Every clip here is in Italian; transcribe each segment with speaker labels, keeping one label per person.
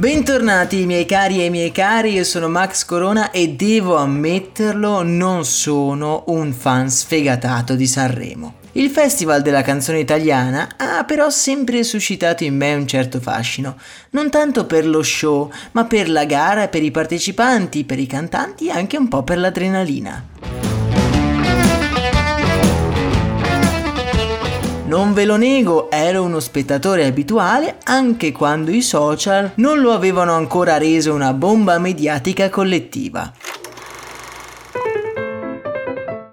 Speaker 1: Bentornati miei cari e miei cari, io sono Max Corona e devo ammetterlo, non sono un fan sfegatato di Sanremo. Il Festival della canzone italiana ha però sempre suscitato in me un certo fascino, non tanto per lo show, ma per la gara, per i partecipanti, per i cantanti e anche un po' per l'adrenalina. Non ve lo nego, ero uno spettatore abituale anche quando i social non lo avevano ancora reso una bomba mediatica collettiva.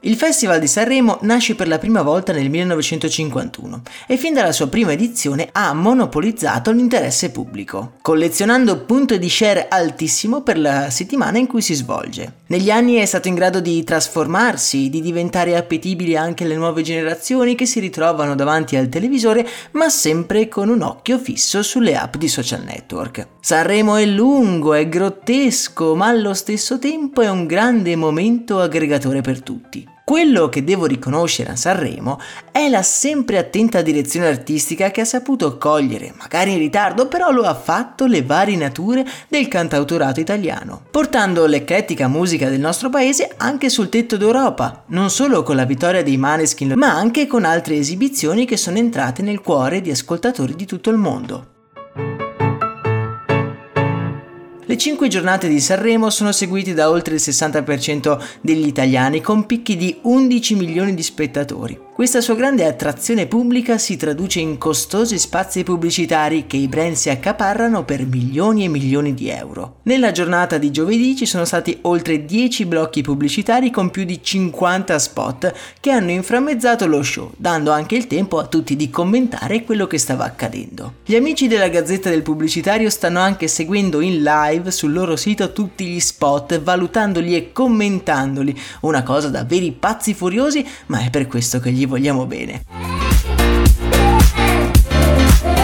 Speaker 1: Il Festival di Sanremo nasce per la prima volta nel 1951 e fin dalla sua prima edizione ha monopolizzato l'interesse pubblico, collezionando punti di share altissimo per la settimana in cui si svolge. Negli anni è stato in grado di trasformarsi, di diventare appetibile anche alle nuove generazioni che si ritrovano davanti al televisore, ma sempre con un occhio fisso sulle app di social network. Sanremo è lungo, è grottesco, ma allo stesso tempo è un grande momento aggregatore per tutti. Quello che devo riconoscere a Sanremo è la sempre attenta direzione artistica che ha saputo cogliere, magari in ritardo, però lo ha fatto, le varie nature del cantautorato italiano, portando l'eclettica musica del nostro paese anche sul tetto d'Europa, non solo con la vittoria dei Maneskin, ma anche con altre esibizioni che sono entrate nel cuore di ascoltatori di tutto il mondo. Le 5 giornate di Sanremo sono seguite da oltre il 60% degli italiani con picchi di 11 milioni di spettatori. Questa sua grande attrazione pubblica si traduce in costosi spazi pubblicitari che i brand si accaparrano per milioni e milioni di euro. Nella giornata di giovedì ci sono stati oltre 10 blocchi pubblicitari con più di 50 spot che hanno inframmezzato lo show, dando anche il tempo a tutti di commentare quello che stava accadendo. Gli amici della Gazzetta del Pubblicitario stanno anche seguendo in live sul loro sito tutti gli spot, valutandoli e commentandoli, una cosa da veri pazzi furiosi, ma è per questo che gli vogliamo bene.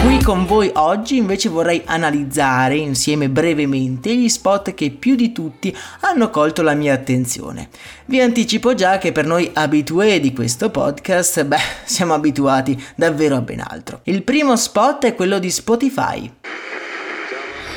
Speaker 1: Qui con voi oggi invece vorrei analizzare insieme brevemente gli spot che più di tutti hanno colto la mia attenzione. Vi anticipo già che per noi abitué di questo podcast, beh, siamo abituati davvero a ben altro. Il primo spot è quello di Spotify.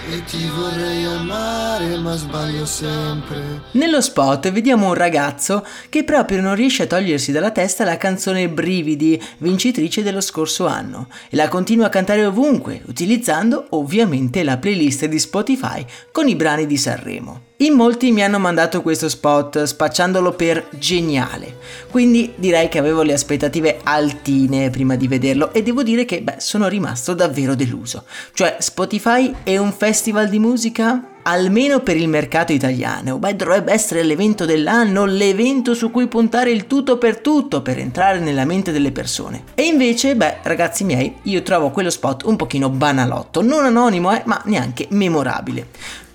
Speaker 2: E ti vorrei amare ma sbaglio sempre
Speaker 1: Nello spot vediamo un ragazzo che proprio non riesce a togliersi dalla testa la canzone Brividi, vincitrice dello scorso anno, e la continua a cantare ovunque, utilizzando ovviamente la playlist di Spotify con i brani di Sanremo. In molti mi hanno mandato questo spot spacciandolo per geniale, quindi direi che avevo le aspettative altine prima di vederlo e devo dire che beh, sono rimasto davvero deluso. Cioè Spotify è un festival di musica? almeno per il mercato italiano, beh, dovrebbe essere l'evento dell'anno, l'evento su cui puntare il tutto per tutto per entrare nella mente delle persone. E invece, beh, ragazzi miei, io trovo quello spot un pochino banalotto, non anonimo, eh, ma neanche memorabile.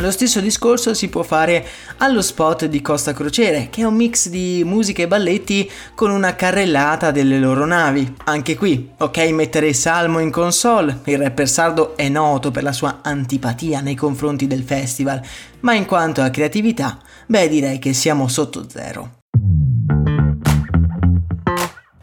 Speaker 1: Lo stesso discorso si può fare allo spot di Costa Crociere, che è un mix di musica e balletti con una carrellata delle loro navi. Anche qui, ok mettere Salmo in console, il rapper sardo è noto per la sua antipatia nei confronti del festival, ma in quanto a creatività, beh direi che siamo sotto zero.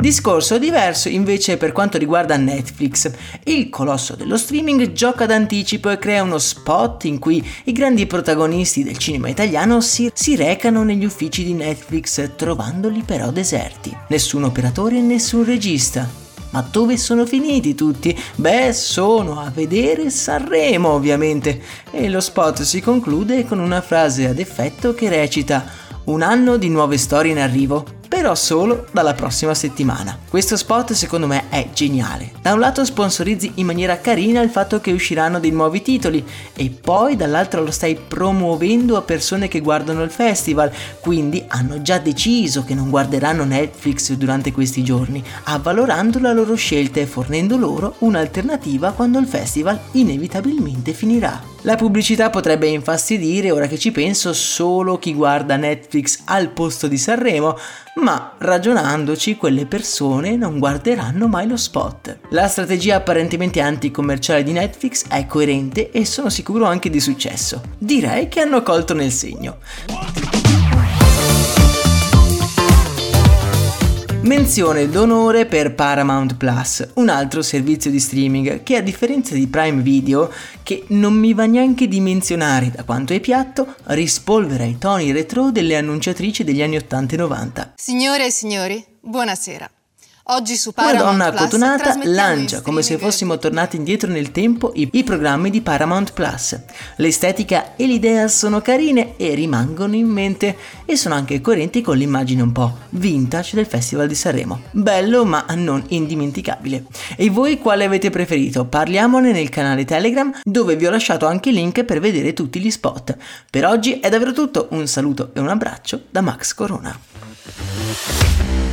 Speaker 1: Discorso diverso invece per quanto riguarda Netflix. Il colosso dello streaming gioca d'anticipo e crea uno spot in cui i grandi protagonisti del cinema italiano si, si recano negli uffici di Netflix trovandoli però deserti. Nessun operatore e nessun regista. Ma dove sono finiti tutti? Beh, sono a vedere Sanremo ovviamente. E lo spot si conclude con una frase ad effetto che recita un anno di nuove storie in arrivo, però solo dalla prossima settimana. Questo spot secondo me è geniale. Da un lato sponsorizzi in maniera carina il fatto che usciranno dei nuovi titoli e poi dall'altro lo stai promuovendo a persone che guardano il festival, quindi hanno già deciso che non guarderanno Netflix durante questi giorni, avvalorando la loro scelta e fornendo loro un'alternativa quando il festival inevitabilmente finirà. La pubblicità potrebbe infastidire, ora che ci penso, solo chi guarda Netflix al posto di Sanremo, ma ragionandoci quelle persone non guarderanno mai lo spot. La strategia apparentemente anticommerciale di Netflix è coerente e sono sicuro anche di successo. Direi che hanno colto nel segno. Menzione d'onore per Paramount Plus, un altro servizio di streaming che a differenza di Prime Video, che non mi va neanche di menzionare da quanto è piatto, rispolvera i toni retro delle annunciatrici degli anni 80 e 90.
Speaker 3: Signore e signori, buonasera. Oggi su
Speaker 1: Una
Speaker 3: Paramount
Speaker 1: donna
Speaker 3: Plus
Speaker 1: accotonata
Speaker 3: trasmettiamo
Speaker 1: lancia come se fossimo tornati indietro nel tempo i, i programmi di Paramount Plus. L'estetica e l'idea sono carine e rimangono in mente e sono anche coerenti con l'immagine un po' vintage del Festival di Sanremo. Bello ma non indimenticabile. E voi quale avete preferito? Parliamone nel canale Telegram dove vi ho lasciato anche il link per vedere tutti gli spot. Per oggi è davvero tutto, un saluto e un abbraccio da Max Corona.